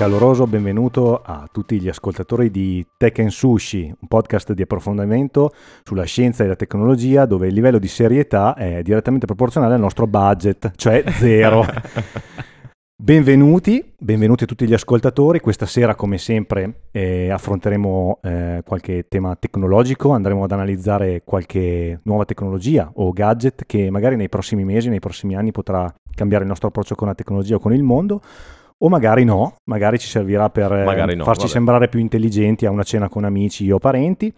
Caloroso benvenuto a tutti gli ascoltatori di Tech Sushi, un podcast di approfondimento sulla scienza e la tecnologia dove il livello di serietà è direttamente proporzionale al nostro budget, cioè zero. Benvenuti, benvenuti a tutti gli ascoltatori. Questa sera, come sempre, eh, affronteremo eh, qualche tema tecnologico, andremo ad analizzare qualche nuova tecnologia o gadget che magari nei prossimi mesi, nei prossimi anni potrà cambiare il nostro approccio con la tecnologia o con il mondo. O magari no, magari ci servirà per eh, no, farci vabbè. sembrare più intelligenti a una cena con amici o parenti.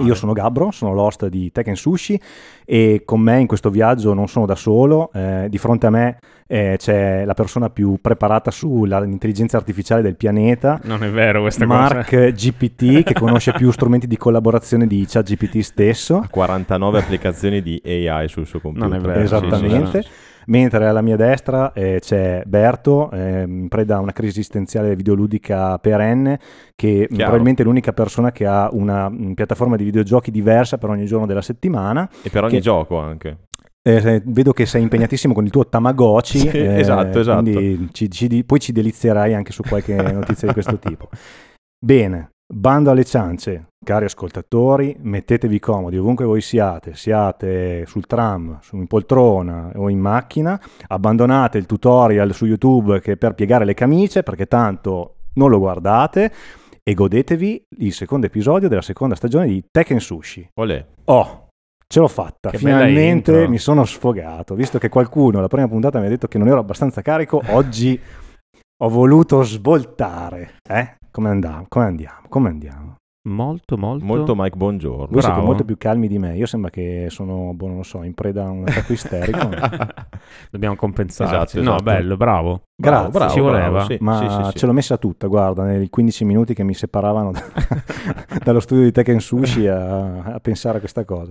Io sono Gabbro, sono l'host di Tech Sushi e con me in questo viaggio non sono da solo, eh, di fronte a me eh, c'è la persona più preparata sull'intelligenza artificiale del pianeta. Non è vero questa Mark cosa. Mark GPT che conosce più strumenti di collaborazione di ChatGPT stesso. 49 applicazioni di AI sul suo computer. Non è vero. Esattamente. Sì, sì, sì mentre alla mia destra eh, c'è Berto, eh, preda a una crisi esistenziale videoludica perenne, che Chiaro. probabilmente è l'unica persona che ha una, una piattaforma di videogiochi diversa per ogni giorno della settimana. E per ogni che... gioco anche. Eh, vedo che sei impegnatissimo con il tuo Tamagotchi. Sì, eh, esatto, esatto. Ci, ci, poi ci delizierai anche su qualche notizia di questo tipo. Bene, Bando alle ciance, cari ascoltatori, mettetevi comodi ovunque voi siate, siate sul tram, su in poltrona o in macchina, abbandonate il tutorial su YouTube che per piegare le camicie perché tanto non lo guardate e godetevi il secondo episodio della seconda stagione di Tekken Sushi. Olè. Oh, ce l'ho fatta, che finalmente mi sono sfogato, visto che qualcuno la prima puntata mi ha detto che non ero abbastanza carico, oggi ho voluto svoltare, eh? Come andiamo? Come andiamo? Come andiamo? Molto, molto. Molto Mike Buongiorno. Voi siete molto più calmi di me. Io sembra che sono, boh, non lo so, in preda a un attacco isterico. Dobbiamo compensare. Esatto, esatto. No, bello, bravo. Grazie. Bravo, ci voleva. Bravo, sì, Ma sì, sì, ce l'ho messa tutta, guarda, nei 15 minuti che mi separavano da, dallo studio di Tekken Sushi a, a pensare a questa cosa.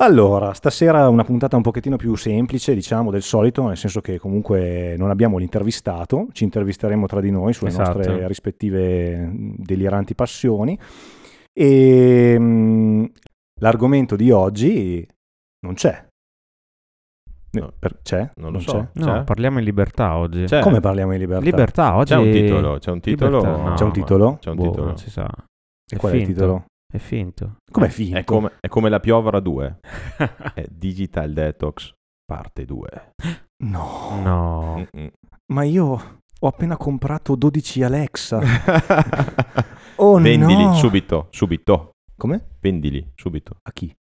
Allora, stasera una puntata un pochettino più semplice, diciamo, del solito, nel senso che comunque non abbiamo l'intervistato, ci intervisteremo tra di noi sulle esatto. nostre rispettive deliranti passioni. E mh, l'argomento di oggi non c'è. No, per, c'è? Non lo non so. C'è? No, parliamo in libertà oggi. C'è. Come parliamo in libertà? Libertà oggi. C'è un titolo. C'è un titolo. No, c'è un titolo? C'è un titolo. Boh, non si sa. E qual finto. è il titolo? È finto. Com'è finto? È come, è come la piovra 2. è Digital Detox parte 2. No. No. Mm-mm. Ma io ho appena comprato 12 Alexa. oh Vendili no. subito, subito. Come? Vendili subito. A chi?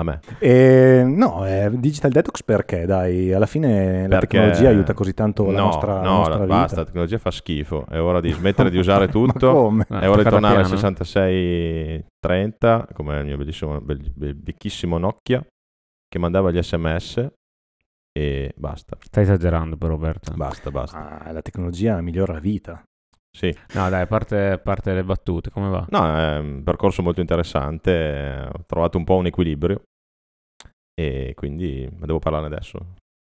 A me. Eh, no, è Digital Detox perché? Dai, alla fine la perché... tecnologia aiuta così tanto la no, nostra, no, la nostra no, vita. basta, la tecnologia fa schifo. È ora di smettere di usare tutto. è ora di tornare al 6630, come il mio bellissimo, vecchissimo Nokia, che mandava gli sms e basta. Stai esagerando però, Roberto. Basta, basta. Ah, la tecnologia migliora la vita. Sì. No, dai, a parte, parte, le battute, come va? No, è un percorso molto interessante. Ho trovato un po' un equilibrio e quindi ma devo parlarne adesso.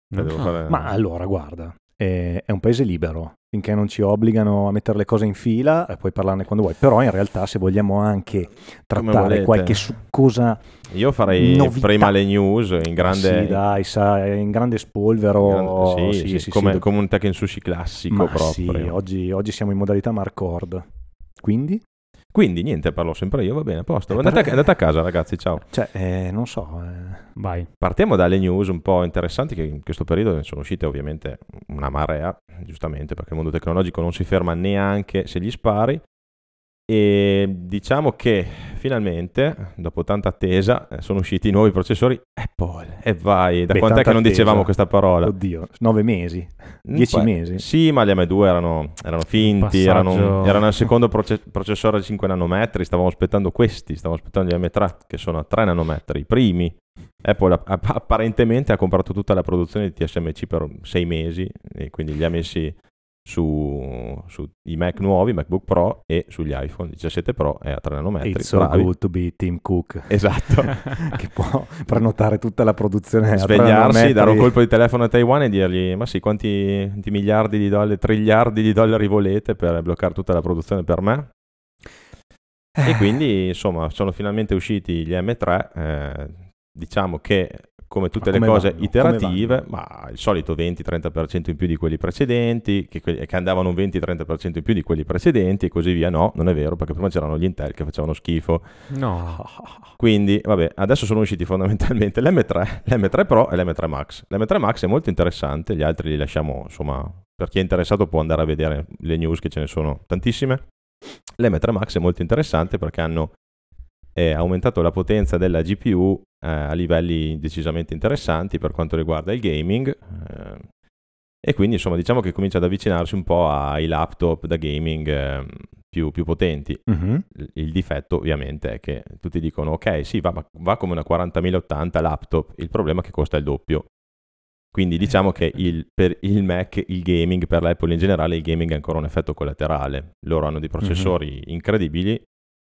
Devo fare... Ma allora, guarda, è, è un paese libero finché non ci obbligano a mettere le cose in fila, eh, puoi parlarne quando vuoi. Però in realtà se vogliamo anche trattare qualche succosa Io farei novità. prima le news in grande... Sì, dai, sa, in grande spolvero. In grande, sì, sì, sì, come, come, un Tekken Sushi classico Ma proprio. Sì, oggi, oggi siamo in modalità Marcord. Quindi? Quindi niente, parlo sempre io, va bene, a posto. Eh, andate, a, andate, a, casa ragazzi, ciao. Cioè, eh, non so, eh. vai. Partiamo dalle news un po' interessanti che in questo periodo ne sono uscite ovviamente una marea, giustamente perché il mondo tecnologico non si ferma neanche se gli spari. E diciamo che finalmente, dopo tanta attesa, eh, sono usciti i nuovi processori Apple. E vai, da Beh, quant'è che non attesa. dicevamo questa parola? Oddio, nove mesi, mm, dieci Beh, mesi. Sì, ma gli M2 erano, erano finti, erano, erano, il secondo proce- processore a 5 nanometri, stavamo aspettando questi, stavamo aspettando gli M3 che sono a 3 nanometri, i primi. Apple apparentemente ha comprato tutta la produzione di TSMC per sei mesi e quindi li ha messi su, su, i Mac nuovi, MacBook Pro e sugli iPhone 17 Pro e a 3 nanometri. It's so Bravi. good to be Tim Cook. Esatto. che può prenotare tutta la produzione Svegliarsi, dare un colpo di telefono a Taiwan e dirgli ma sì, quanti, quanti miliardi di dollari, triliardi di dollari volete per bloccare tutta la produzione per me? E quindi insomma sono finalmente usciti gli M3, eh, diciamo che come tutte come le cose vanno? iterative, ma il solito 20-30% in più di quelli precedenti, che, che andavano un 20-30% in più di quelli precedenti e così via. No, non è vero, perché prima c'erano gli Intel che facevano schifo. No. Quindi, vabbè, adesso sono usciti fondamentalmente l'M3, l'M3 Pro e l'M3 Max. L'M3 Max è molto interessante, gli altri li lasciamo, insomma, per chi è interessato può andare a vedere le news che ce ne sono tantissime. L'M3 Max è molto interessante perché hanno eh, aumentato la potenza della GPU eh, a livelli decisamente interessanti per quanto riguarda il gaming. Eh, e quindi insomma diciamo che comincia ad avvicinarsi un po' ai laptop da gaming eh, più, più, potenti. Uh-huh. Il difetto ovviamente è che tutti dicono ok sì va, va come una 40.080 laptop, il problema è che costa il doppio. Quindi eh. diciamo che il, per il Mac, il gaming, per l'Apple in generale, il gaming è ancora un effetto collaterale. Loro hanno dei processori uh-huh. incredibili,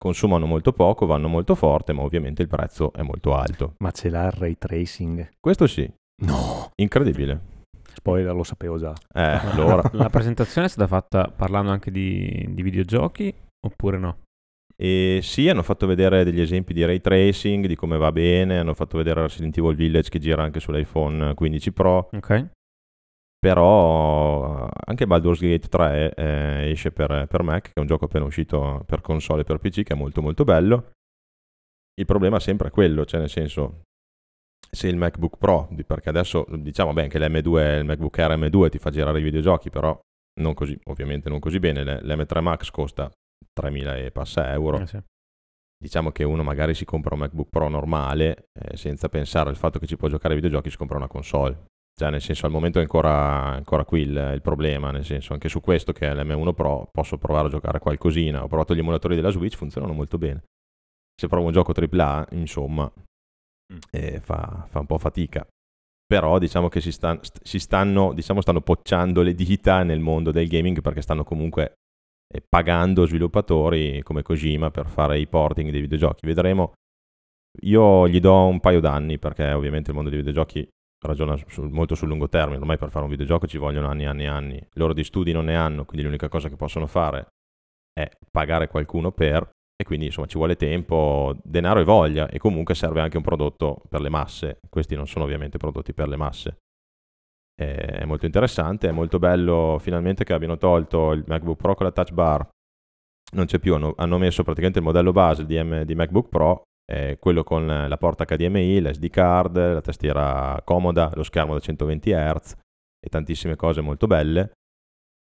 consumano molto poco, vanno molto forte, ma ovviamente il prezzo è molto alto. Ma ce l'ha il ray tracing? Questo sì. No! Incredibile. Spoiler, lo sapevo già. Eh, allora. La presentazione è stata fatta parlando anche di, di videogiochi oppure no? E sì, hanno fatto vedere degli esempi di ray tracing, di come va bene, hanno fatto vedere Resident Evil Village che gira anche sull'iPhone 15 Pro. Ok. Però anche Baldur's Gate 3 eh, esce per, per Mac, che è un gioco appena uscito per console e per PC, che è molto molto bello. Il problema è sempre quello, cioè nel senso, se il MacBook Pro, perché adesso diciamo beh, che l'M2, il MacBook Air M2 ti fa girare i videogiochi, però non così, ovviamente non così bene, l'M3 Max costa 3.000 e passa euro. Eh sì. Diciamo che uno magari si compra un MacBook Pro normale, eh, senza pensare al fatto che ci può giocare ai videogiochi, si compra una console. Cioè, nel senso, al momento è ancora, ancora qui il, il, problema, nel senso, anche su questo che è l'M1 Pro posso provare a giocare qualcosina. Ho provato gli emulatori della Switch, funzionano molto bene. Se provo un gioco AAA, insomma, mm. eh, fa, fa, un po' fatica. Però diciamo che si, sta, si stanno, diciamo, stanno pocciando le dita nel mondo del gaming perché stanno comunque eh, pagando sviluppatori come Kojima per fare i porting dei videogiochi. Vedremo. Io gli do un paio d'anni perché ovviamente il mondo dei videogiochi ragiona sul, molto sul lungo termine. Ormai per fare un videogioco ci vogliono anni e anni e anni. Loro di studi non ne hanno, quindi l'unica cosa che possono fare è pagare qualcuno per e quindi insomma ci vuole tempo, denaro e voglia e comunque serve anche un prodotto per le masse. Questi non sono ovviamente prodotti per le masse. È molto interessante, è molto bello finalmente che abbiano tolto il MacBook Pro con la touch bar. Non c'è più, hanno, hanno messo praticamente il modello base di, M, di MacBook Pro, eh, quello con la porta HDMI, l'SD card, la tastiera comoda, lo schermo da 120 Hz e tantissime cose molto belle.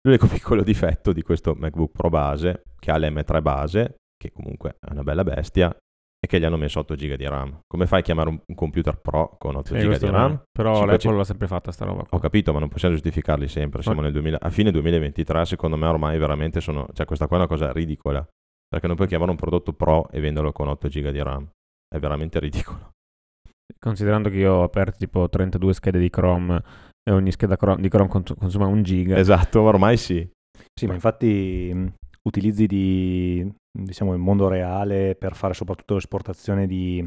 L'unico piccolo difetto di questo MacBook Pro base, che ha l'M3 base, che comunque è una bella bestia, e che gli hanno messo 8 GB di RAM. Come fai a chiamare un, computer Pro con 8 sì, GB di RAM? Però 5... l'Apple l'ha sempre fatta sta roba qua. Ho capito, ma non possiamo giustificarli sempre. Siamo nel 2000... a fine 2023, secondo me ormai veramente sono... Cioè questa qua è una cosa ridicola. Perché non puoi chiamare un prodotto Pro e venderlo con 8 GB di RAM. È veramente ridicolo. Considerando che io ho aperto tipo 32 schede di Chrome e ogni scheda di Chrome consuma un giga. Esatto, ormai sì. Sì, ma infatti utilizzi di, diciamo, il mondo reale per fare soprattutto l'esportazione di,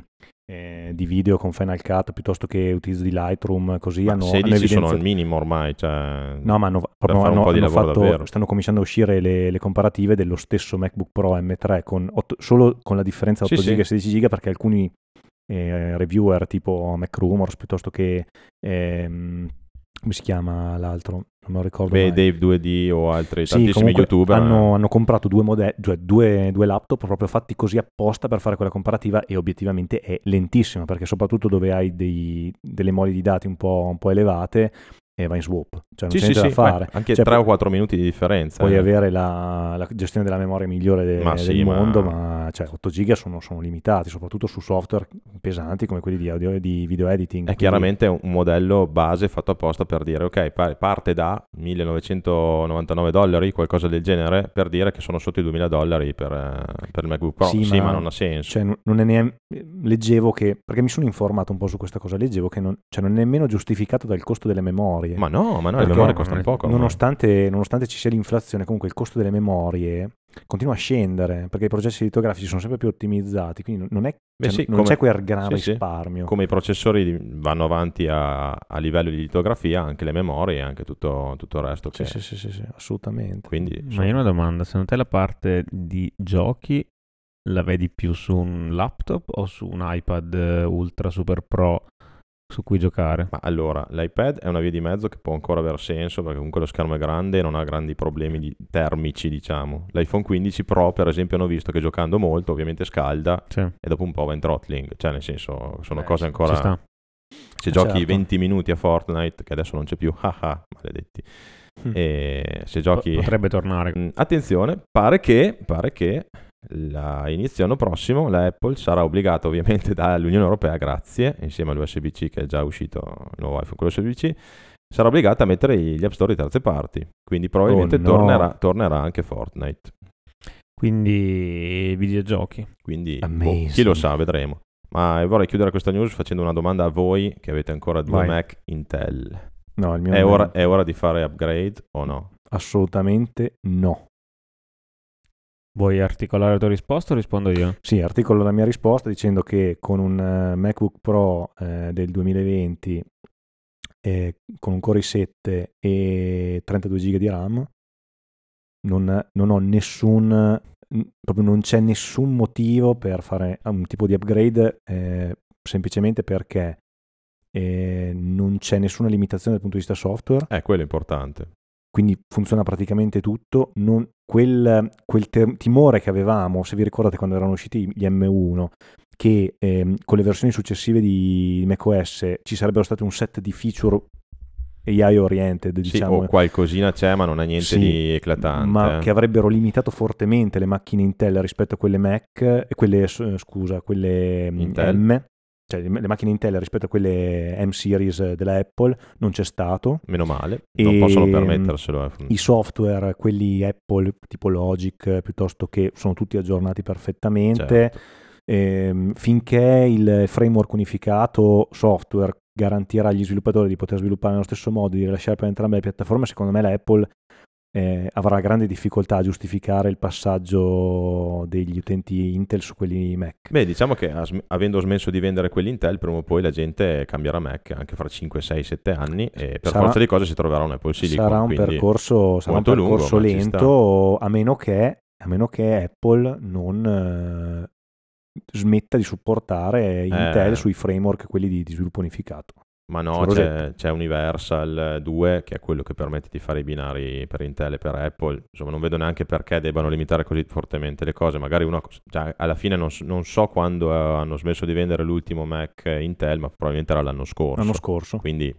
eh, di, video con Final Cut piuttosto che utilizzo di Lightroom, così ma hanno, 16 hanno evidenziato... sono al minimo ormai, cioè... No, ma hanno, proprio hanno, hanno fatto, stanno cominciando a uscire le, le, comparative dello stesso MacBook Pro M3 con 8, solo con la differenza 8 sì, GB e 16 GB perché alcuni eh, reviewer tipo Mac Rumors piuttosto che... Ehm, come si chiama l'altro? Non me lo ricordo. Beh, mai. Dave 2D o altri sì, tantissimi youtuber. Hanno, hanno comprato due, mode- cioè due, due, laptop proprio fatti così apposta per fare quella comparativa e obiettivamente è lentissima perché soprattutto dove hai dei, delle mole di dati un po', un po' elevate e va in swap, cioè non sì, c'è sì, da sì, fare. Anche cioè, 3 o 4 minuti di differenza. Puoi eh. avere la, la, gestione della memoria migliore de, ma del mondo, ma, cioè, 8 giga sono, sono, limitati, soprattutto su software pesanti come quelli di audio e di video editing. È quindi... chiaramente un modello base fatto apposta per dire, ok, parte da 1999 dollari, qualcosa del genere, per dire che sono sotto i 2000 dollari per, per il MacBook Pro. Sì, ma, ma, non ha senso. Cioè, non è neanche... Leggevo che, perché mi sono informato un po' su questa cosa, leggevo che non, cioè, non è nemmeno giustificato dal costo delle memorie. Ma no, ma no, le memorie costano poco. Nonostante, nonostante, ci sia l'inflazione, comunque il costo delle memorie continua a scendere perché i processi litografici sono sempre più ottimizzati, quindi non, è, Beh, cioè, sì, non come, c'è quel gran sì, risparmio. Sì. Come i processori vanno avanti a, a, livello di litografia, anche le memorie e anche tutto, tutto, il resto. Sì, che... sì, sì, sì, assolutamente. Quindi, Ma io ho una domanda, secondo te la parte di giochi la vedi più su un laptop o su un iPad Ultra Super Pro su cui giocare. Ma allora, l'iPad è una via di mezzo che può ancora aver senso perché comunque lo schermo è grande e non ha grandi problemi di- termici, diciamo. L'iPhone 15 Pro, per esempio, hanno visto che giocando molto, ovviamente scalda Sì. e dopo un po' va in throttling. Cioè, nel senso, sono Beh, cose ancora... Se Eh, giochi certo. 20 minuti a Fortnite, che adesso non c'è più, haha, maledetti. Mm. E se giochi... Potrebbe tornare. Mm, Attenzione, pare che, pare che la inizio anno prossimo la Apple sarà obbligata ovviamente dall'Unione Europea, grazie, insieme all'USB-C che è già uscito il nuovo iPhone con l'USB-C, sarà obbligata a mettere gli App Store di terze parti. Quindi probabilmente Oh, no. tornerà, tornerà anche Fortnite. Quindi videogiochi. Quindi boh, chi lo sa, vedremo. Ma vorrei chiudere questa news facendo una domanda a voi che avete ancora due Vai. Mac Intel. No, il mio È ora, è ora di fare upgrade o no? assolutamente no. Vuoi articolare la tua risposta o rispondo io? Sì, articolo la mia risposta dicendo che con un eh, MacBook Pro eh, del 2020 eh, con un Core i7 e 32 GB di RAM non, non ho nessun proprio non c'è nessun motivo per fare un tipo di upgrade eh, semplicemente perché eh, non c'è nessuna limitazione dal punto di vista software Eh, quello è importante. quindi funziona praticamente tutto. Non- quel quel ter- timore che avevamo, se vi ricordate quando erano usciti gli M1, che ehm, con le versioni successive di macOS ci sarebbero stati un set di feature AI oriented, Sì, diciamo, o qualcosina c'è, ma non è niente Sì, di eclatante. ma eh. che avrebbero limitato fortemente le macchine Intel rispetto a quelle Mac, e quelle, scusa, quelle mm, Intel? M, cioè le macchine Intel rispetto a quelle M series della Apple, non c'è stato. Meno male, non E, possono mm, permetterselo. eh. i software, quelli Apple tipo Logic, piuttosto che sono tutti aggiornati perfettamente. Certo. Ehm, finché il framework unificato software garantirà agli sviluppatori di poter sviluppare nello stesso modo, di rilasciare per entrambe le piattaforme, secondo me l'Apple eh, avrà grande difficoltà a giustificare il passaggio degli utenti Intel su quelli Mac. Beh, diciamo che avendo smesso di vendere quelli Intel, prima o poi la gente cambierà Mac anche fra 5, 6, 7 anni e per Sarà- forza di cose si troverà un Apple Silicon. sarà un percorso, sarà un lungo, percorso ci lento, a meno, che, a meno che Apple non eh, smetta di supportare Intel Eh. sui framework, quelli di, di sviluppo unificato. Ma no, c'è, c'è Universal 2 che è quello che permette di fare i binari per Intel e per Apple. Insomma, non vedo neanche perché debbano limitare così fortemente le cose. Magari uno, cioè, alla fine non, non so quando eh, hanno smesso di vendere l'ultimo Mac Intel, ma probabilmente era l'anno scorso. L'anno scorso. Quindi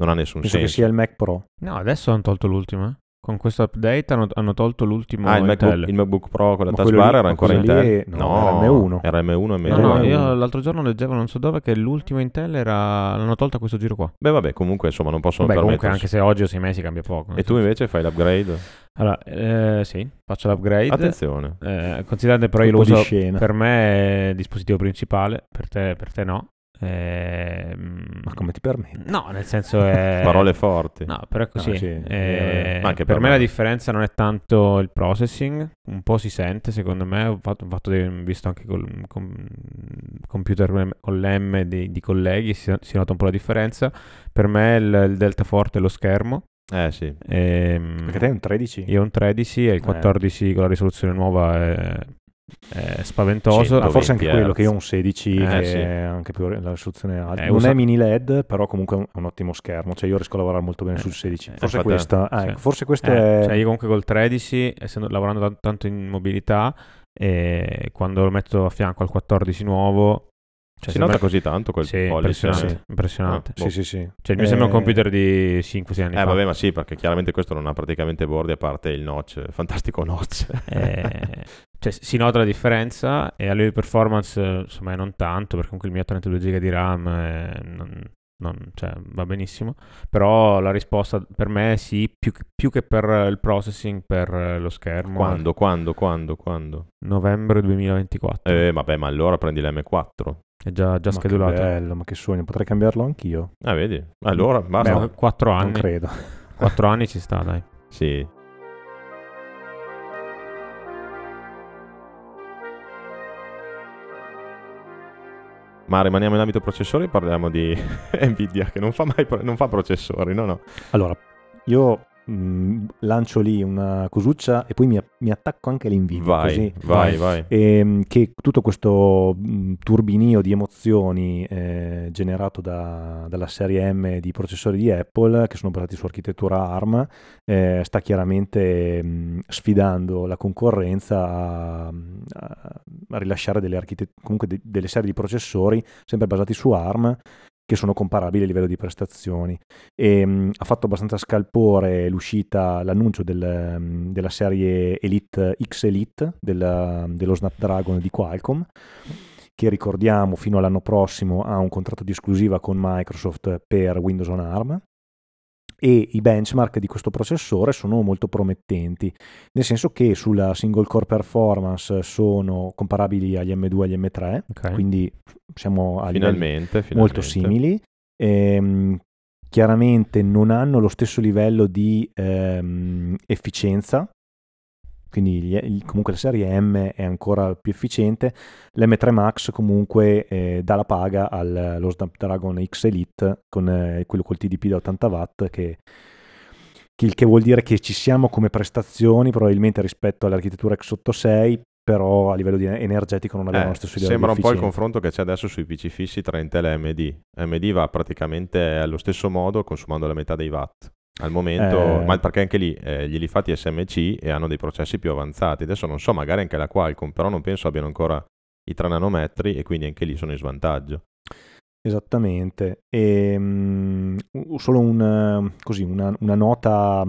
non ha nessun Penso che senso. sia il Mac Pro. No, adesso hanno tolto l'ultimo. Con questo update hanno, hanno tolto l'ultimo Ah, il. MacBook, il MacBook Pro con la Ma touch quello bar lì- era ancora Intel? è- no, era M1. Era M1 e No, M2. no, M1. io l'altro giorno leggevo non so dove che l'ultimo Intel era l'hanno tolto a questo giro qua. Beh, vabbè, comunque insomma non possono Vabbè, comunque anche se oggi o sei mesi cambia poco. E tu senso. invece fai l'upgrade? Allora, eh, sì, faccio l'upgrade. Attenzione. Eh, considerate però io lo uso scena. per me è il dispositivo principale, per te, per te no. Ehm, Ma come ti permetti? No, nel senso è... Parole forti. No, però è così. Ah, sì, Eh, eh, per per me me. la differenza non è tanto il processing, un po' si sente secondo me, ho fatto, ho fatto dei- visto anche col con, computer con l'M di, di colleghi, si, si nota un po' la differenza. Per me il, il delta forte è lo schermo. Eh sì. ehm, Perché te è un 13? io ho un 13 e il 14 con la risoluzione nuova è, è spaventoso. Ah, forse anche 120 quello che io ho un Hz. 16 Eh, sì. è anche più la risoluzione alta. Eh, non usa- è mini LED, però comunque è un, ottimo schermo. Cioè io riesco a lavorare molto bene Eh, sul 16. eh, Forse infatti- questa, ah, sì. ecco, forse questo Eh, è cioè io comunque col 13, essendo, lavorando tan- tanto in mobilità, e quando lo metto a fianco al 14 nuovo, cioè si nota così tanto quel Sì, pollice? impressionante. Sì. impressionante. Ah, Sì, sì, sì. Cioè, mi sembra un Eh, computer di 5-6 anni Eh fa. vabbè, ma sì, perché chiaramente questo non ha praticamente bordi a parte il notch, fantastico notch. Eh, cioè, si nota la differenza e a livello di performance, insomma, non tanto, perché comunque il mio ha 32 GB di RAM eh, non, non- cioè, va benissimo. Però la risposta per me è sì, più, che- più che per il processing, per lo schermo. quando, quando, quando, quando? Novembre 2024. Eh, vabbè, ma allora prendi l'M4. È già, già Ma schedulato. Che bello, ma che sogno, potrei cambiarlo anch'io. Ah, vedi? Allora, basta. Beh, 4 Non anni. credo. 4 anni ci sta, dai. Sì. Ma rimaniamo in ambito processori e parliamo di Nvidia che non fa mai pro- non fa processori, no no. Allora, io mh, lancio lì una cosuccia e poi mi, mi attacco anche all'invidia. Vai, così. vai, vai. E, ehm, che tutto questo mh, turbinio di emozioni eh, generato da, dalla serie M di processori di Apple, che sono basati su architettura ARM, eh, sta chiaramente mh, sfidando la concorrenza a, a, a rilasciare delle, architet- comunque de- delle serie di processori sempre basati su ARM che sono comparabili a livello di prestazioni. E, mh, ha fatto abbastanza scalpore l'uscita, l'annuncio del, mh, della serie Elite X Elite della, dello Snapdragon di Qualcomm che ricordiamo fino all'anno prossimo ha un contratto di esclusiva con Microsoft per Windows on ARM e i benchmark di questo processore sono molto promettenti, nel senso che sulla single core performance sono comparabili agli M2 e agli M3, okay. quindi siamo a finalmente, finalmente. molto simili. Ehm, chiaramente non hanno lo stesso livello di ehm, efficienza quindi gli, comunque la serie M è ancora più efficiente, l'M3 Max comunque eh, dà la paga allo Snapdragon X Elite con eh, quello col TDP da 80 watt che, che, il che vuol dire che ci siamo come prestazioni probabilmente rispetto all'architettura x86 però a livello energetico non abbiamo eh, lo stesso livello Sembra un po' il confronto che c'è adesso sui PC fissi tra Intel e AMD. AMD va praticamente allo stesso modo consumando la metà dei watt. Al momento, eh, ma perché anche lì eh, glieli fatti SMC e hanno dei processi più avanzati. Adesso non so, magari anche la Qualcomm, però non penso abbiano ancora i 3 nanometri e quindi anche lì sono in svantaggio. Esattamente. E, um, solo un, così, una, una, nota,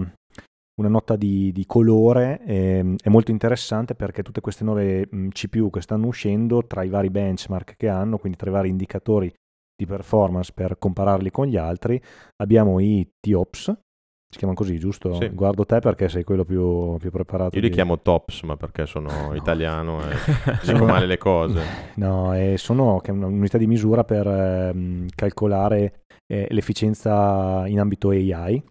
una nota di, di colore eh, è molto interessante perché tutte queste nuove mh, CPU che stanno uscendo tra i vari benchmark che hanno, quindi tra i vari indicatori di performance per compararli con gli altri, abbiamo i TOPS, si chiamano così, giusto? Sì. Guardo te perché sei quello più, più preparato. Io li di... chiamo tops, ma perché sono no. italiano e dico male le cose. No, e sono un'unità di misura per eh, calcolare eh, l'efficienza in ambito AI.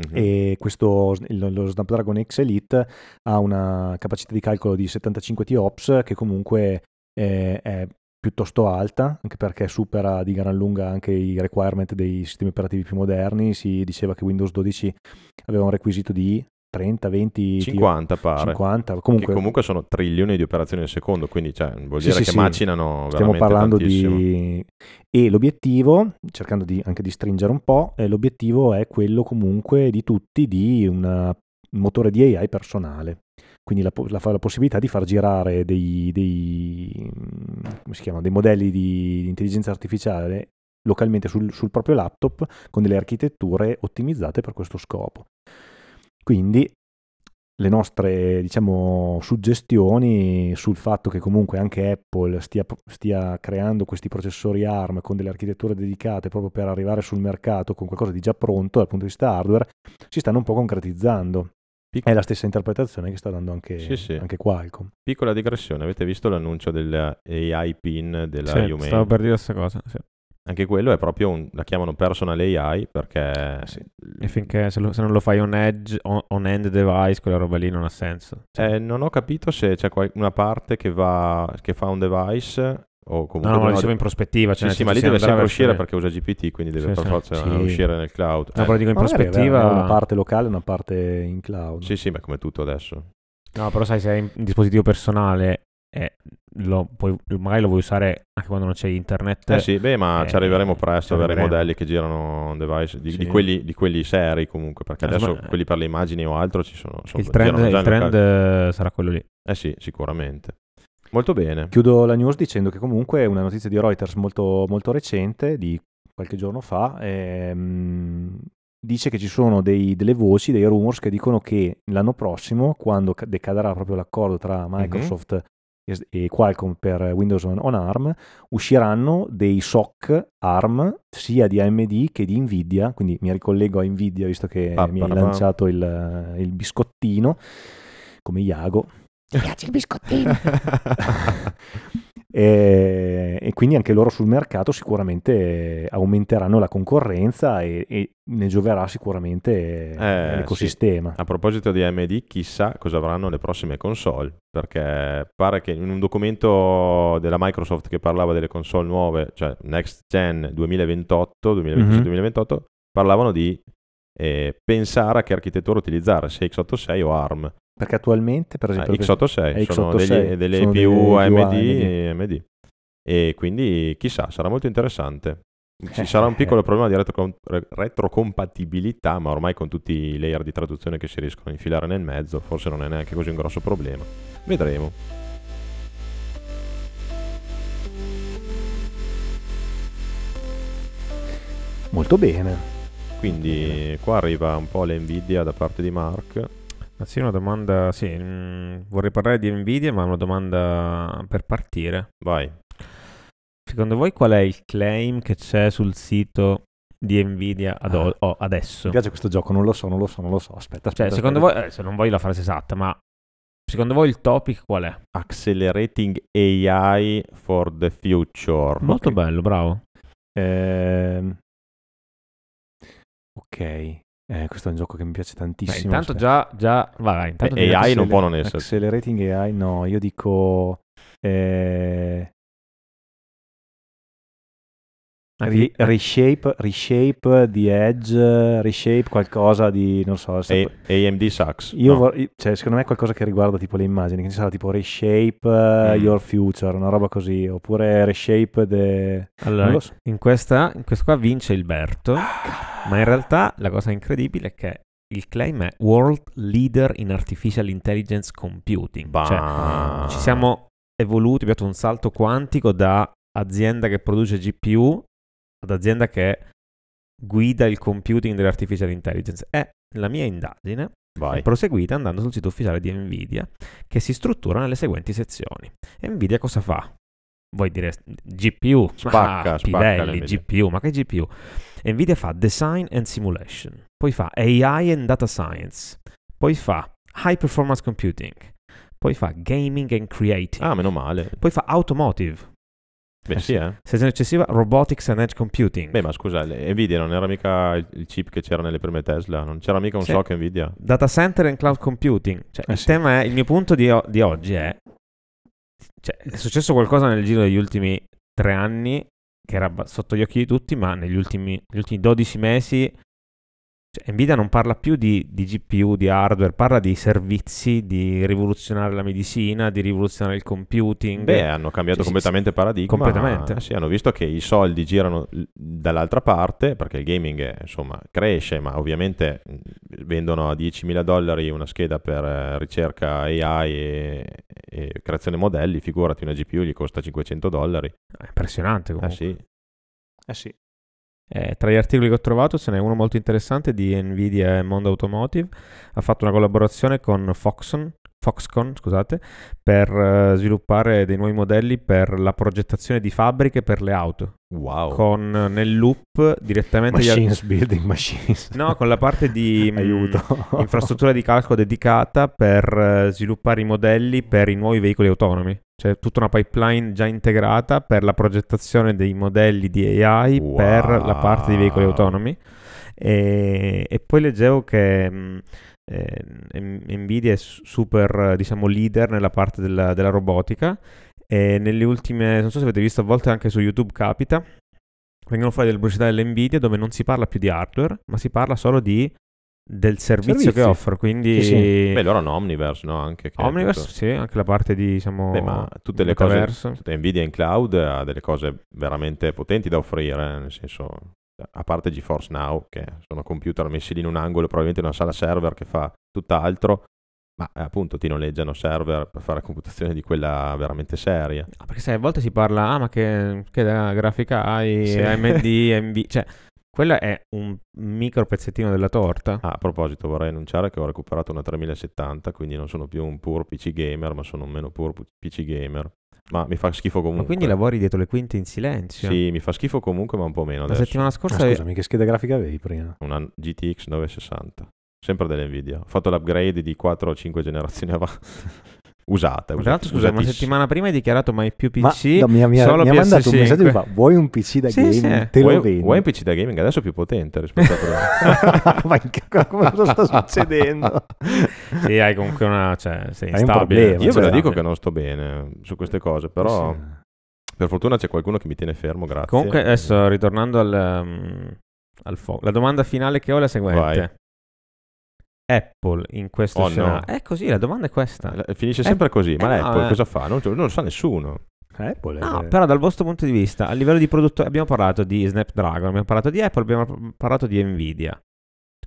Mm-hmm. E questo, lo Snapdragon X Elite ha una capacità di calcolo di 75 TOPS che comunque eh, è piuttosto alta, anche perché supera di gran lunga anche i requirement dei sistemi operativi più moderni. Si diceva che Windows 12 aveva un requisito di 30, 20, 50 pare. 50. Comunque, che comunque sono trilioni di operazioni al secondo, quindi cioè, vuol dire sì, che sì, macinano Stiamo parlando tantissimo. di... E l'obiettivo, cercando di, anche di stringere un po', eh, l'obiettivo è quello comunque di tutti di un motore di AI personale quindi la, la, la, possibilità di far girare dei, dei, chiama, dei modelli di, intelligenza artificiale localmente sul, sul, proprio laptop con delle architetture ottimizzate per questo scopo. Quindi le nostre diciamo, suggestioni sul fatto che comunque anche Apple stia, stia, creando questi processori ARM con delle architetture dedicate proprio per arrivare sul mercato con qualcosa di già pronto dal punto di vista hardware si stanno un po' concretizzando. Pic- è la stessa interpretazione che sta dando anche, sì, sì. anche Qualcomm. Piccola digressione, avete visto l'annuncio dell'AI PIN della sì, Humane? stavo per dire questa cosa, sì. Anche quello è proprio un, la chiamano personal AI perché... Sì. E finché se, lo, se, non lo fai on edge, on, on, end device, quella roba lì non ha senso. Cioè. Eh, non ho capito se c'è una parte che, va, che fa un device o comunque no, no, ma dicevo in prospettiva. Cioè sì, sì, ma lì deve sempre uscire perché usa GPT, quindi deve sì, per forza sì. uscire nel cloud. No, eh. però dico in prospettiva. Una parte locale e una parte in cloud. Sì, sì, ma come tutto adesso. No, però sai, se hai un dispositivo personale eh, lo puoi, magari lo vuoi usare anche quando non c'è internet. Eh sì, beh, ma eh, ci arriveremo presto avere modelli che girano on device di, sì. di, quelli, di, quelli, seri comunque, perché adesso ma, quelli per le immagini o altro ci sono. sono il trend, il trend sarà quello lì. Eh sì, sicuramente. Molto bene. Chiudo la news dicendo che comunque una notizia di Reuters molto, molto recente, di qualche giorno fa, ehm, dice che ci sono dei, delle voci, dei rumors che dicono che l'anno prossimo, quando decadrà proprio l'accordo tra mhm. Microsoft mm-hmm. e, e Qualcomm per Windows on, on, ARM, usciranno dei SOC ARM sia di AMD che di Nvidia, quindi mi ricollego a Nvidia visto che ah, mi hai lanciato il, il biscottino come Iago mi piace il biscottino. e, e, quindi anche loro sul mercato sicuramente aumenteranno la concorrenza e, e ne gioverà sicuramente eh, l'ecosistema. Sì. A proposito di AMD, chissà cosa avranno le prossime console, perché pare che in un documento della Microsoft che parlava delle console nuove, cioè Next Gen 2028, 2027-2028, mm-hmm. parlavano di e pensare a che architettura utilizzare, se x86 o ARM. Perché attualmente, per esempio, eh, x86 x86 sono degli, delle sono delle AMD, AMD. e AMD. E quindi chissà, sarà molto interessante. Ci Eh, sarà un eh. piccolo problema di retro- re- retrocompatibilità, ma ormai con tutti i layer di traduzione che si riescono a infilare nel mezzo, forse non è neanche così un grosso problema. Vedremo. molto bene. Quindi qua arriva un po' l'Nvidia da parte di Mark. Ma sì, una domanda, sì, mm, vorrei parlare di Nvidia, ma una domanda per partire. Vai. Secondo voi qual è il claim che c'è sul sito di Nvidia ad o- Ah. oh, adesso? Mi piace questo gioco, non lo so, non lo so, non lo so. Aspetta, Cioè, aspetta. secondo aspetta. voi, eh, se non voglio la frase esatta, ma secondo voi il topic qual è? Accelerating AI for the future. Molto Ok. bello, bravo. Ehm, ok, eh, questo è un gioco che mi piace Beh, tantissimo. intanto aspetta. già, già, vai, vai, intanto AI non può non essere. Accelerating AI, no, io dico... eh, anche- ri- reshape, reshape di Edge, reshape qualcosa di, non so, se- A- AMD sucks. io No. vor- io- cioè, secondo me è qualcosa che riguarda tipo le immagini, che sarà tipo reshape eh, Mm. your future, una roba così, oppure reshape the... Allora, so. in questa, in questa qua vince il Berto, ma in realtà la cosa incredibile è che il claim è World Leader in Artificial Intelligence Computing. Bah. Cioè, ci siamo evoluti, abbiamo fatto un salto quantico da azienda che produce GPU ad azienda che guida il computing dell'artificial intelligence. E la mia indagine Vai. è proseguita andando sul sito ufficiale di Nvidia che si struttura nelle seguenti sezioni. Nvidia cosa fa? Voi direste GPU, Spacca, ah, spacca pivelli, l'Nvidia. GPU, ma che GPU? Nvidia fa Design and Simulation, poi fa AI and Data Science, poi fa High Performance Computing, poi fa Gaming and Creating, Ah, meno male. poi fa Automotive, Beh, Eh sì, eh. sezione successiva Robotics and Edge Computing, Beh, ma scusa, Nvidia non era mica il, chip che c'era nelle prime Tesla? Non c'era mica un Sì. SOC Nvidia? Data Center and Cloud Computing. Cioè, Eh il sì. tema è, il mio punto di, o- di oggi è, cioè, è successo qualcosa nel giro degli ultimi tre anni che era sotto gli occhi di tutti, ma negli ultimi, negli ultimi 12 mesi cioè, Nvidia non parla più di, di GPU, di hardware, parla di servizi, di rivoluzionare la medicina, di rivoluzionare il computing. Beh, hanno cambiato Sì, sì, completamente paradigma. completamente. Eh, Sì, hanno visto che i soldi girano dall'altra parte, perché il gaming è, insomma, cresce, ma ovviamente vendono a 10.000 dollari una scheda per eh, ricerca AI e, e creazione modelli, figurati una GPU gli costa 500 dollari. È impressionante Eh comunque. sì, Eh sì. Eh, tra gli articoli che ho trovato ce n'è uno molto interessante di Nvidia e Mondo Automotive. Ha fatto una collaborazione con Foxconn, Foxconn scusate, per eh, sviluppare dei nuovi modelli per la progettazione di fabbriche per le auto. wow. Con nel loop direttamente gli Machines, building machines. No, con la parte di mm, Aiuto. infrastruttura di calcolo dedicata per eh, sviluppare i modelli per i nuovi veicoli autonomi. C'è tutta una pipeline già integrata per la progettazione dei modelli di AI Wow. per la parte dei veicoli autonomi. E, e poi leggevo che mh, eh, Nvidia è su- super, diciamo, leader nella parte della, della robotica. E nelle ultime, non so se avete visto, a volte anche su YouTube capita, vengono fuori delle pubblicità dell'Nvidia dove non si parla più di hardware, ma si parla solo di, del servizio Servizi. che offre. Quindi Sì, sì. Beh, loro hanno Omniverse, no? Anche che Omniverse, tutto- sì, anche la parte di, diciamo, Beh, ma tutte le cose, metaverso. tutte Nvidia in cloud ha delle cose veramente potenti da offrire, nel senso, a parte GeForce Now, che sono computer messi lì in un angolo, probabilmente in una sala server che fa tutt'altro, ma eh, appunto ti noleggiano server per fare computazione di quella veramente seria. Ah, Perché sai, a volte si parla, ah, ma che, che grafica hai, Sì. AMD, NV, cioè, quella è un micro pezzettino della torta. Ah, a proposito, vorrei annunciare che ho recuperato una 3070, quindi non sono più un pur PC gamer, ma sono un meno pur PC gamer. Ma mi fa schifo comunque. Ma quindi lavori dietro le quinte in silenzio. Sì, mi fa schifo comunque, ma un po' meno La adesso. settimana Ah, scorsa scusami, che scheda grafica avevi prima? Una GTX 960, sempre dell'Nvidia. Ho fatto l'upgrade di 4 o 5 generazioni avanti. Usata, Tra l'altro, scusa, una settimana prima hai dichiarato mai più Ma PC. no, mi, ha- mi mi ha mandato un PS5. messaggio fa vuoi un PC da Sì, gaming? sì. Te lo Vuoi, vendo. vuoi un PC da gaming adesso più potente rispetto a prima? Ma cosa sta succedendo? sì, hai comunque una. Cioè, sei Hai un instabile. problema, Io ve lo cioè- dico che non sto bene su queste cose, però Sì. per fortuna c'è qualcuno che mi tiene fermo, grazie. Comunque, adesso ritornando al, um, al fuoco. La domanda finale che ho è la seguente. Vai. Apple in questo Oh, scenario. no. È così, la domanda è questa. Eh, Finisce sempre così, ma eh, no, Apple eh. cosa fa? Non, non lo sa nessuno. Apple è- No, però dal vostro punto di vista, a livello di prodotto, abbiamo parlato di Snapdragon, abbiamo parlato di Apple, abbiamo parlato di Nvidia.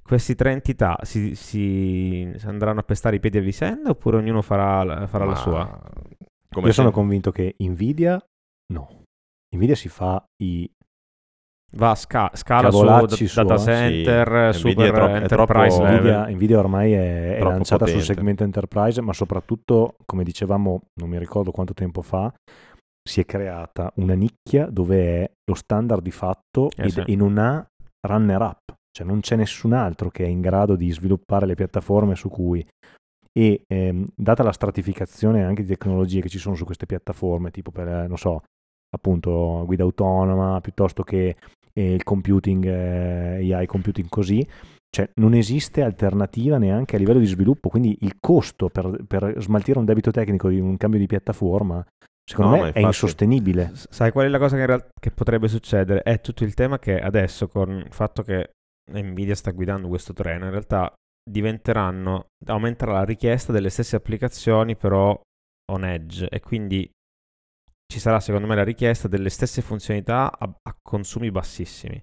Queste tre entità si, si andranno a pestare i piedi a vicenda oppure ognuno farà, la- farà la Ma sua? come Io sono sempre- convinto che Nvidia no. Nvidia si fa i Va a sca- scala su Cavolacci da- data sua. center, Sì, super troppo- enterprise troppo-. Nvidia, Nvidia ormai è, è lanciata sul potente. segmento enterprise, ma soprattutto, come dicevamo, non mi ricordo quanto tempo fa, si è creata una nicchia dove è lo standard di fatto Eh ed- sì. e non ha runner up, cioè non c'è nessun altro che è in grado di sviluppare le piattaforme su cui e ehm, data la stratificazione anche di tecnologie che ci sono su queste piattaforme, tipo per, non so, appunto guida autonoma, piuttosto che eh, il computing, eh, AI computing così, cioè non esiste alternativa neanche a livello di sviluppo, quindi il costo per, per smaltire un debito tecnico di un cambio di piattaforma, secondo No, me ma è infatti- insostenibile. Sai qual è la cosa che, in real- che potrebbe succedere? È tutto il tema che adesso con il fatto che Nvidia sta guidando questo treno, in realtà diventeranno, aumenterà la richiesta delle stesse applicazioni però on edge e quindi ci sarà secondo me la richiesta delle stesse funzionalità a, a consumi bassissimi.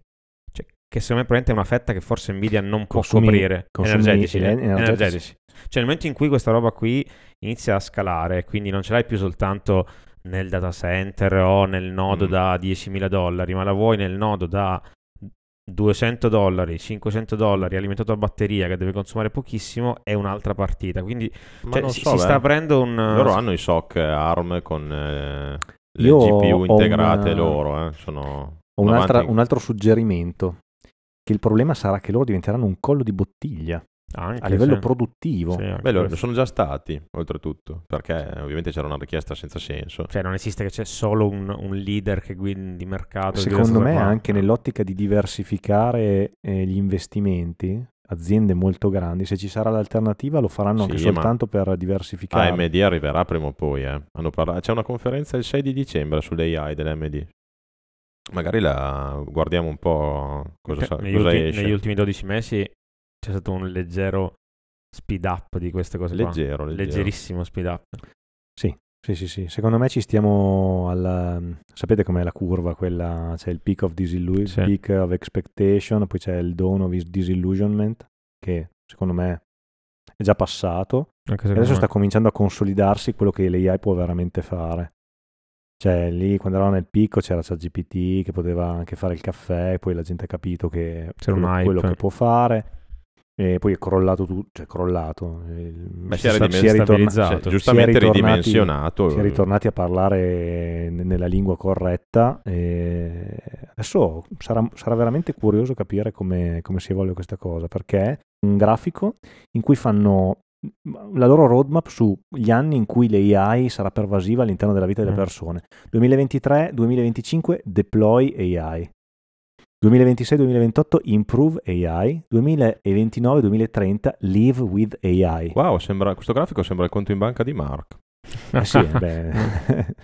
Cioè, che secondo me probabilmente è una fetta che forse Nvidia non può Consumi- coprire. consumi energetici, eh, ener- energetici. energetici. Cioè nel momento in cui questa roba qui inizia a scalare, quindi non ce l'hai più soltanto nel data center o nel nodo Mm. da 10.000 dollari, ma la vuoi nel nodo da 200 dollari, 500 dollari alimentato a batteria che deve consumare pochissimo, è un'altra partita. Quindi cioè, si, so, si sta aprendo un... Loro hanno i SOC ARM con eh, le Io GPU ho integrate una- loro. Eh. Sono Ho un altro suggerimento, che il problema sarà che loro diventeranno un collo di bottiglia Anche, a livello sì. produttivo. Sì, anche Beh, lo, sono già stati, oltretutto, perché ovviamente c'era una richiesta senza senso. Cioè, non esiste che c'è solo un, un leader che guida di mercato. Secondo me anche nell'ottica di diversificare eh, gli investimenti, aziende molto grandi, se ci sarà l'alternativa lo faranno anche Sì, soltanto per diversificare. AMD arriverà prima o poi. eh. Hanno parla- C'è una conferenza il 6 di dicembre sull'AI dell'AMD. Magari la guardiamo un po' cosa, sa- negli, cosa ultimi, esce. negli ultimi 12 mesi c'è stato un leggero speed up di queste cose qua. Leggero, leggero. Leggerissimo speed up. Sì, sì, sì. Secondo me ci stiamo alla... Sapete com'è la curva? Quella... C'è il peak of, disillu- Sì. peak of expectation, poi c'è il dawn of disillusionment, che secondo me è già passato. Adesso me. sta cominciando a consolidarsi quello che l'AI può veramente fare. Cioè, lì quando eravamo nel picco c'era ChatGPT che poteva anche fare il caffè, poi la gente ha capito che C'era quello, quello che può fare. E poi è crollato tutto, cioè crollato. Il- Beh, si si dimen- si è ritorna-. Cioè, giustamente si è ridimensionato. si è ritornati a parlare n- nella lingua corretta e adesso sarà, sarà veramente curioso capire come, come si evolve questa cosa perché è un grafico in cui fanno la loro roadmap sugli anni in cui l'AI sarà pervasiva all'interno della vita delle Mm. persone 2023-2025 deploy AI 2026-2028 improve AI 2029-2030 live with AI Wow, sembra- questo grafico sembra il conto in banca di Mark. Eh sì, beh,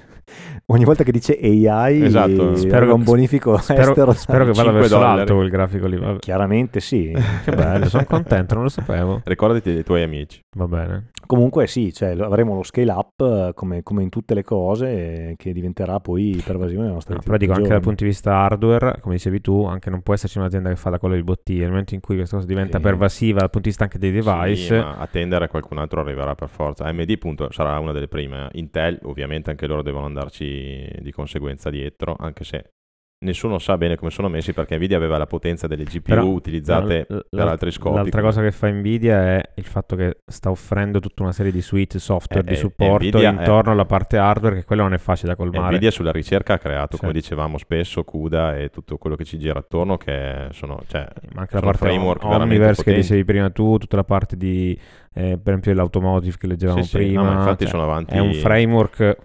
ogni volta che dice AI Esatto. spero Spero che un bonifico Spero, estero spero che vada 5 verso dollari. l'alto quel grafico lì. Vabbè. chiaramente sì Che bello, sono contento, non lo sapevo. Ricordati dei tuoi amici. Va bene. comunque sì cioè, avremo lo scale up eh, come, come in tutte le cose eh, che diventerà poi pervasivo nella nostra No, vita però dico anche dal punto di vista hardware, come dicevi tu, anche non può esserci un'azienda che fa la colla di bottiglie. Nel momento in cui questa cosa diventa Sì. pervasiva dal punto di vista anche dei device, Sì, ma attendere qualcun altro arriverà per forza. AMD appunto sarà una delle prime. Intel ovviamente anche loro devono andarci di conseguenza dietro, anche se nessuno sa bene come sono messi perché Nvidia aveva la potenza delle GPU Però, utilizzate l- l- per altri scopi. L'altra cosa che fa Nvidia è il fatto che sta offrendo tutta una serie di suite software Eh, di eh, supporto Nvidia è- intorno alla parte hardware, che quello non è facile da colmare. Nvidia sulla ricerca ha creato, Sì. come dicevamo spesso, CUDA e tutto quello che ci gira attorno che sono, cioè, Ma anche la sono parte framework Om- Omniverse che dicevi prima tu, tutta la parte di, eh, per esempio, dell'automotive che leggevamo Sì, sì, prima. no, ma infatti cioè, sono avanti, È un framework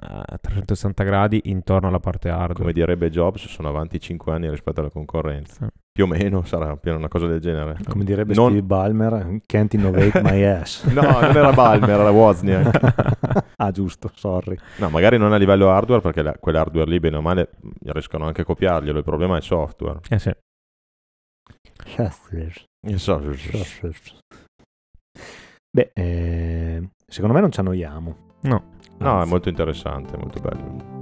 a 360 gradi intorno alla parte hardware. come direbbe Jobs, sono avanti 5 anni rispetto alla concorrenza. Sì. Più o meno sarà più o meno una cosa del genere. come direbbe Non- Steve Ballmer can't innovate my ass No, non era Balmer, era Wozniak. ah giusto sorry No, magari non a livello hardware, perché la- quell'hardware lì, bene o male, riescono anche a copiarglielo. Il problema è il software. Eh sì. Il so- Beh, eh, secondo me non ci annoiamo. No. No, è molto interessante, molto bello.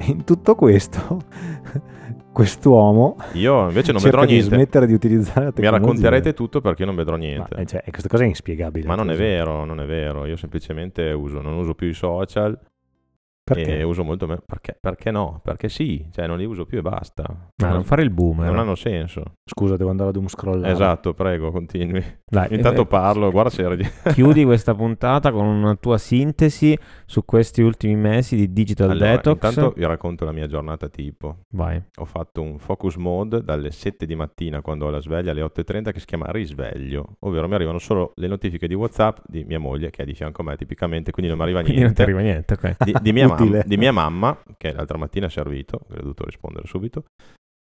E in tutto questo, quest'uomo Io invece non vedrò di niente. smettere di utilizzare la Mi tecnologia. racconterete tutto perché io non vedrò Ma, niente. eh, cioè, questa cosa è inspiegabile. Ma non è così. vero, non è vero. Io semplicemente uso, non uso più i social Perché? e uso molto meno. Perché, perché no? Perché sì, cioè non li uso più e basta. Ma non fare il boomer. non hanno senso. Scusa, devo andare ad un scrollare. Esatto, prego, continui. Dai, Intanto eh, parlo, guarda eri- chiudi questa puntata con una tua sintesi su questi ultimi mesi di digital Allora, detox. intanto vi racconto la mia giornata tipo. Vai. Ho fatto un focus mode dalle 7 di mattina quando ho la sveglia alle 8.30 che si chiama risveglio, ovvero mi arrivano solo le notifiche di WhatsApp di mia moglie che è di fianco a me tipicamente, quindi non mi arriva Quindi non ti niente. arriva niente, ok. Di, di mia mam- di mia mamma, che l'altra mattina è servito, che ho dovuto rispondere subito.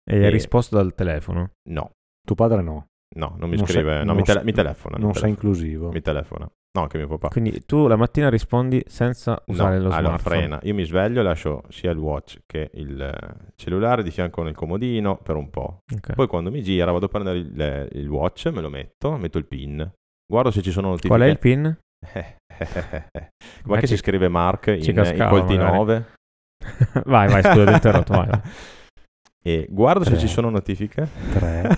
E hai E- risposto dal telefono. No, Tuo padre no, no, non mi Non scrive, sei- no, non mi, tele- sei- mi telefona. mi non sei telefona, inclusivo. Mi telefona. No, anche mio papà. Quindi tu la mattina rispondi senza usare no, lo allora smartphone. frena. Io mi sveglio e lascio sia il watch che il eh, cellulare di fianco nel comodino per un po'. Ok. Poi quando mi gira vado a prendere il, il watch, me lo metto, metto il pin, guardo se ci sono notifiche. Qual è il pin? Come che si scrive Mark in, ci in colti magari. 9? vai, vai, scusa, ti ho interrotto, vai. E guardo se Tre. ci sono notifiche. 3,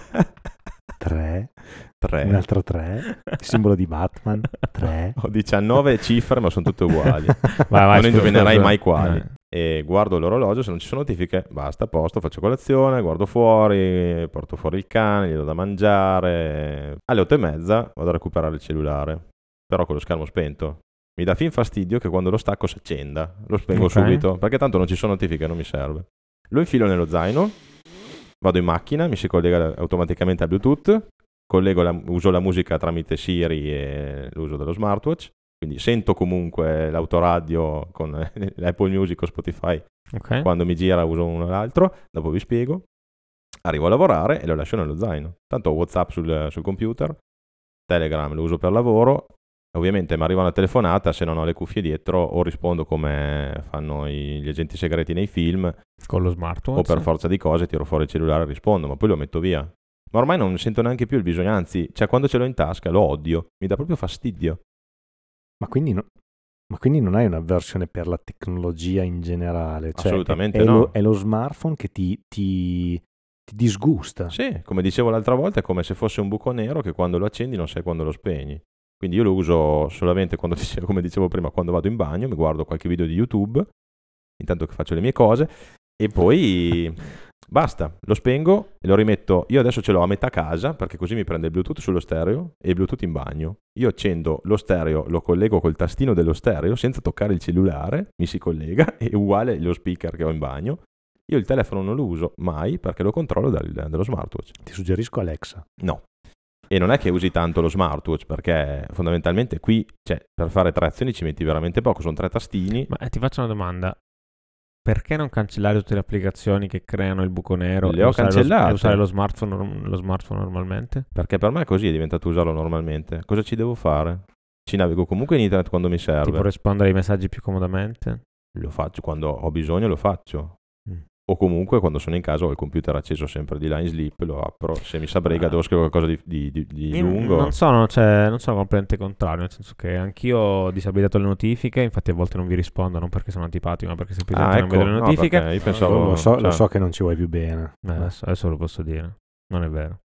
3, 3. un altro 3, il simbolo di Batman, 3. Ho 19 cifre, ma sono tutte uguali. Vai, vai, non indovinerai mai quali. Eh. E guardo l'orologio, se non ci sono notifiche, basta, a posto, faccio colazione, guardo fuori, porto fuori il cane, gli do da mangiare. Alle otto e mezza vado a recuperare il cellulare, però con lo schermo spento. Mi dà fin fastidio che quando lo stacco si accenda, lo spengo Ok. subito, perché tanto non ci sono notifiche, non mi serve. Lo infilo nello zaino, vado in macchina, mi si collega automaticamente a Bluetooth, collego la- uso la musica tramite Siri e l'uso dello smartwatch, quindi sento comunque l'autoradio con l'Apple Music o Spotify Ok. quando mi gira uso uno o l'altro, dopo vi spiego. Arrivo a lavorare e lo lascio nello zaino. Tanto ho WhatsApp sul, sul computer, Telegram lo uso per lavoro. Ovviamente mi arriva una telefonata, se non ho le cuffie dietro o rispondo come fanno i- gli agenti segreti nei film Con lo smartphone. o per forza di cose tiro fuori il cellulare e rispondo, ma poi lo metto via. Ma ormai non sento neanche più il bisogno, anzi, cioè quando ce l'ho in tasca lo odio, mi dà proprio fastidio. Ma quindi, no- ma quindi non hai un'avversione per la tecnologia in generale? Cioè, Assolutamente è, no. Lo, è lo smartphone che ti, ti, ti disgusta. Sì, come dicevo l'altra volta, è come se fosse un buco nero che quando lo accendi non sai quando lo spegni. Quindi io lo uso solamente quando, come dicevo prima, quando vado in bagno, mi guardo qualche video di YouTube, intanto che faccio le mie cose, e poi basta, lo spengo e lo rimetto. Io adesso ce l'ho a metà casa, perché così mi prende il Bluetooth sullo stereo e il Bluetooth in bagno. Io accendo lo stereo, lo collego col tastino dello stereo senza toccare il cellulare, mi si collega, è uguale lo speaker che ho in bagno. Io il telefono non lo uso mai perché lo controllo dal- dallo smartwatch. Ti suggerisco Alexa. No. E non è che usi tanto lo smartwatch perché fondamentalmente qui, cioè, per fare tre azioni ci metti veramente poco, sono tre tastini. Ma eh, ti faccio una domanda. Perché non cancellare tutte le applicazioni che creano il buco nero Le e ho usare lo- cancellate. e usare lo smartphone, lo smartphone normalmente? Perché per me è così, è diventato usarlo normalmente. Cosa ci devo fare? Ci navego comunque in internet quando mi serve. Tipo rispondere ai messaggi più comodamente? Lo faccio quando ho bisogno, lo faccio. O comunque quando sono in casa ho il computer acceso sempre di là in sleep, lo apro. Se mi sa brega Ah. devo scrivere qualcosa di, di- di- di lungo. Non sono, cioè, non sono completamente contrario, nel senso che anch'io ho disabilitato le notifiche, infatti a volte non vi rispondo, non perché sono antipatico, ma perché semplicemente Ah, non ecco, vedo le no, notifiche. perché io pensavo... lo, so, lo cioè, so che non ci vuoi più bene. Eh, adesso, adesso lo posso dire, non è vero.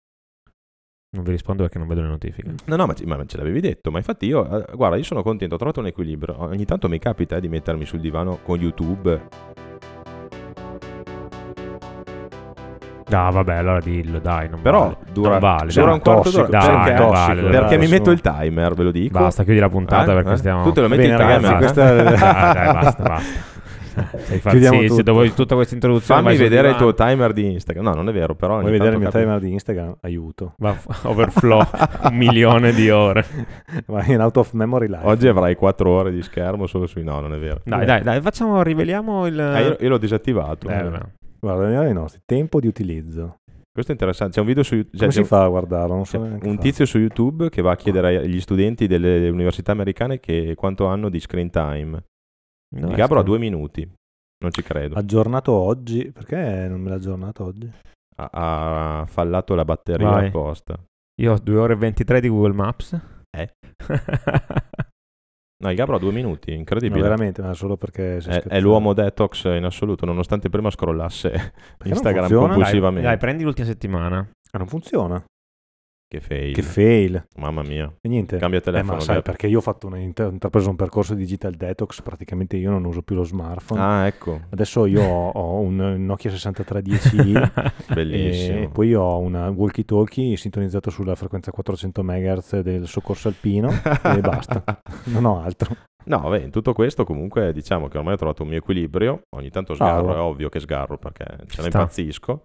Non vi rispondo perché non vedo le notifiche. No, no, ma, ci- ma ce l'avevi detto. Ma infatti io, eh, guarda, io sono contento, ho trovato un equilibrio. Ogni tanto mi capita eh, di mettermi sul divano con YouTube. Ah, vabbè, allora dillo, dai, non Però vale. dura, non vale, dura dai. un quarto tossico, d'ora. dai, perché non vale, dai. perché mi metto il timer, ve lo dico. Basta, chiudi la puntata Eh? perché Eh? stiamo... Tu te lo metti Bene, il ragazzi, timer. questa- eh? Ah, dai, basta, basta. Sei tutto. dopo tutta questa introduzione Fammi vedere il tuo timer di Instagram. No, non è vero, però. Vuoi vedere il mio tanto timer di Instagram? Aiuto. Va f- overflow un milione di ore. Vai in out of memory life. Oggi avrai 4 ore di schermo solo sui. No, non è vero. Dai, dai, dai, facciamo, riveliamo il... Ah, io, io l'ho disattivato. Eh, vabbè. Guarda, andiamo ai nostri. Tempo di utilizzo. Questo è interessante. C'è un video su YouTube. Come si fa a guardarlo? Non so neanche un tizio su YouTube che va a chiedere agli studenti delle università americane che quanto hanno di screen time. No, Il Gabro ha due minuti. Non ci credo. Aggiornato oggi, perché non me l'ha aggiornato oggi? Ha, ha fallato la batteria Vai. apposta. Io ho 2 ore e 23 di Google Maps. Eh? No, il Gabro ha due minuti, No, incredibile. veramente, ma solo perché si è, è l'uomo detox in assoluto, nonostante prima scrollasse non Instagram funziona? dai, compulsivamente. dai, prendi l'ultima settimana. Ah, non funziona. Che fail. Che fail. Mamma mia. E niente. Cambia Eh, telefono. ma sai, Gab. perché io ho fatto un, inter- intrapreso un percorso digital detox, praticamente io non uso più lo smartphone. Ah, ecco, Adesso io ho, ho un Nokia 6310i bellissimo. e poi ho una walkie talkie sintonizzato sulla frequenza 400 MHz del soccorso alpino e basta, non ho altro. No, vabbè, in tutto questo comunque diciamo che ormai ho trovato un mio equilibrio. Ogni tanto sgarro, Bravo. è ovvio che sgarro perché ce ne impazzisco.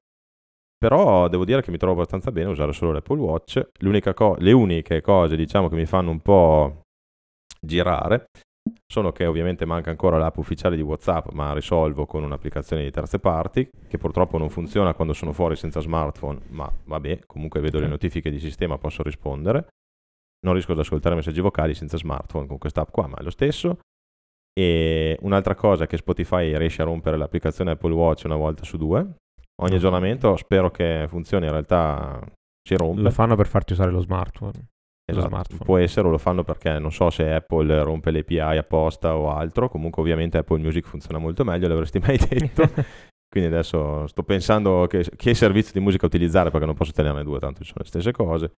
Però devo dire che mi trovo abbastanza bene a usare solo l'Apple Watch. L'unica co- le uniche cose, diciamo, che mi fanno un po' girare sono che ovviamente manca ancora l'app ufficiale di WhatsApp, ma risolvo con un'applicazione di terze parti che purtroppo non funziona quando sono fuori senza smartphone, ma vabbè, comunque vedo le notifiche di sistema, posso rispondere. Non riesco ad ascoltare messaggi vocali senza smartphone con questa app qua, ma è lo stesso. E un'altra cosa è che Spotify riesce a rompere l'applicazione Apple Watch una volta su due. Ogni aggiornamento spero che funzioni, in realtà si rompe. Lo fanno per farti usare lo smartphone. Esatto, smartphone. Può essere o lo fanno perché non so se Apple rompe le API apposta o altro. Comunque, ovviamente, Apple Music funziona molto meglio, l'avresti mai detto. Quindi adesso sto pensando che, che servizio di musica utilizzare perché non posso tenerne due, tanto ci sono le stesse cose.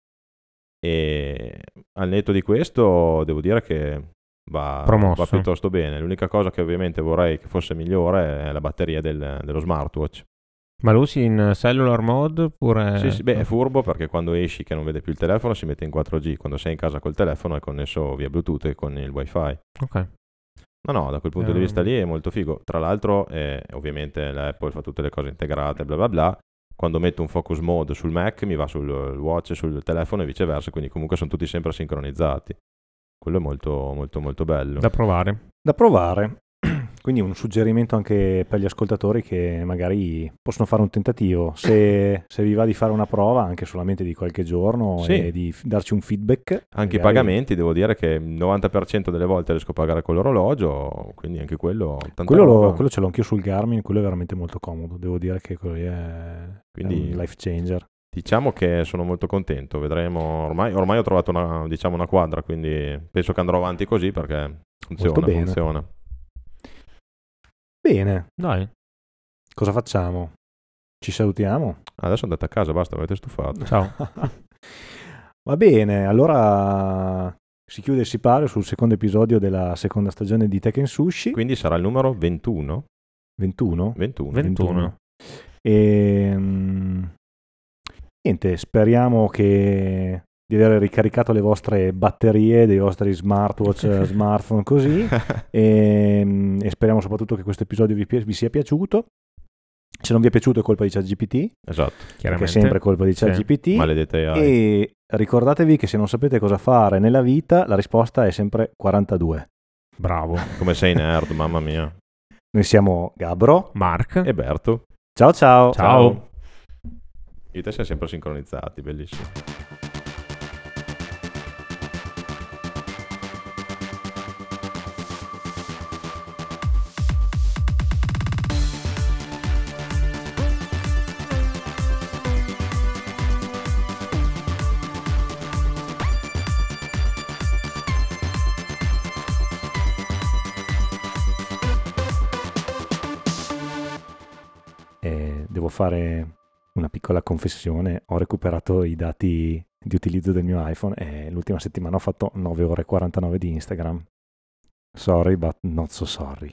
E al netto di questo, devo dire che va, va piuttosto bene. L'unica cosa che ovviamente vorrei che fosse migliore è la batteria del- dello smartwatch. Ma lo usi in cellular mode oppure... Sì, sì, beh, è furbo perché quando esci che non vede più il telefono si mette in 4G, quando sei in casa col telefono è connesso via Bluetooth e con il wifi. Ok. No, no, da quel punto di Ehm. vista lì è molto figo. Tra l'altro, eh, ovviamente l'Apple fa tutte le cose integrate, bla bla bla. Quando metto un focus mode sul Mac mi va sul watch, sul telefono e viceversa, quindi comunque sono tutti sempre sincronizzati. Quello è molto, molto, molto bello. Da provare. Da provare. Quindi un suggerimento anche per gli ascoltatori che magari possono fare un tentativo. Se, se vi va di fare una prova, anche solamente di qualche giorno, Sì. e di darci un feedback. Anche i magari- pagamenti, devo dire che il 90% delle volte riesco a pagare con l'orologio, quindi anche quello... Quello, lo- quello ce l'ho anch'io sul Garmin, quello è veramente molto comodo. Devo dire che quello è, Quindi- è un life changer. Diciamo che sono molto contento, vedremo. Ormai, ormai ho trovato una, diciamo, una quadra, quindi penso che andrò avanti così perché funziona, funziona. Bene, Dai. cosa facciamo? Ci salutiamo? Adesso andate a casa, basta, mi avete stufato. Ciao. Va bene, allora si chiude e si pare sul secondo episodio della seconda stagione di Tekken Sushi. Quindi sarà il numero 21. 21? 21. 21. E, niente, speriamo che di aver ricaricato le vostre batterie dei vostri smartwatch, smartphone così e, mm, e speriamo soprattutto che questo episodio vi, vi sia piaciuto. Se non vi è piaciuto è colpa di ChatGPT, esatto, che è Chiaramente. sempre colpa di Sì. ChatGPT. maledette AI. E ricordatevi che se non sapete cosa fare nella vita, la risposta è sempre 42. Bravo. Come sei nerd, mamma mia. Noi siamo Gabro. Mark. E Berto. Ciao ciao. Ciao. Io e te siamo sempre sincronizzati, bellissimo. Fare una piccola confessione. Ho recuperato i dati di utilizzo del mio iPhone e l'ultima settimana ho fatto 9 ore e 49 di Instagram. Sorry, but not so sorry.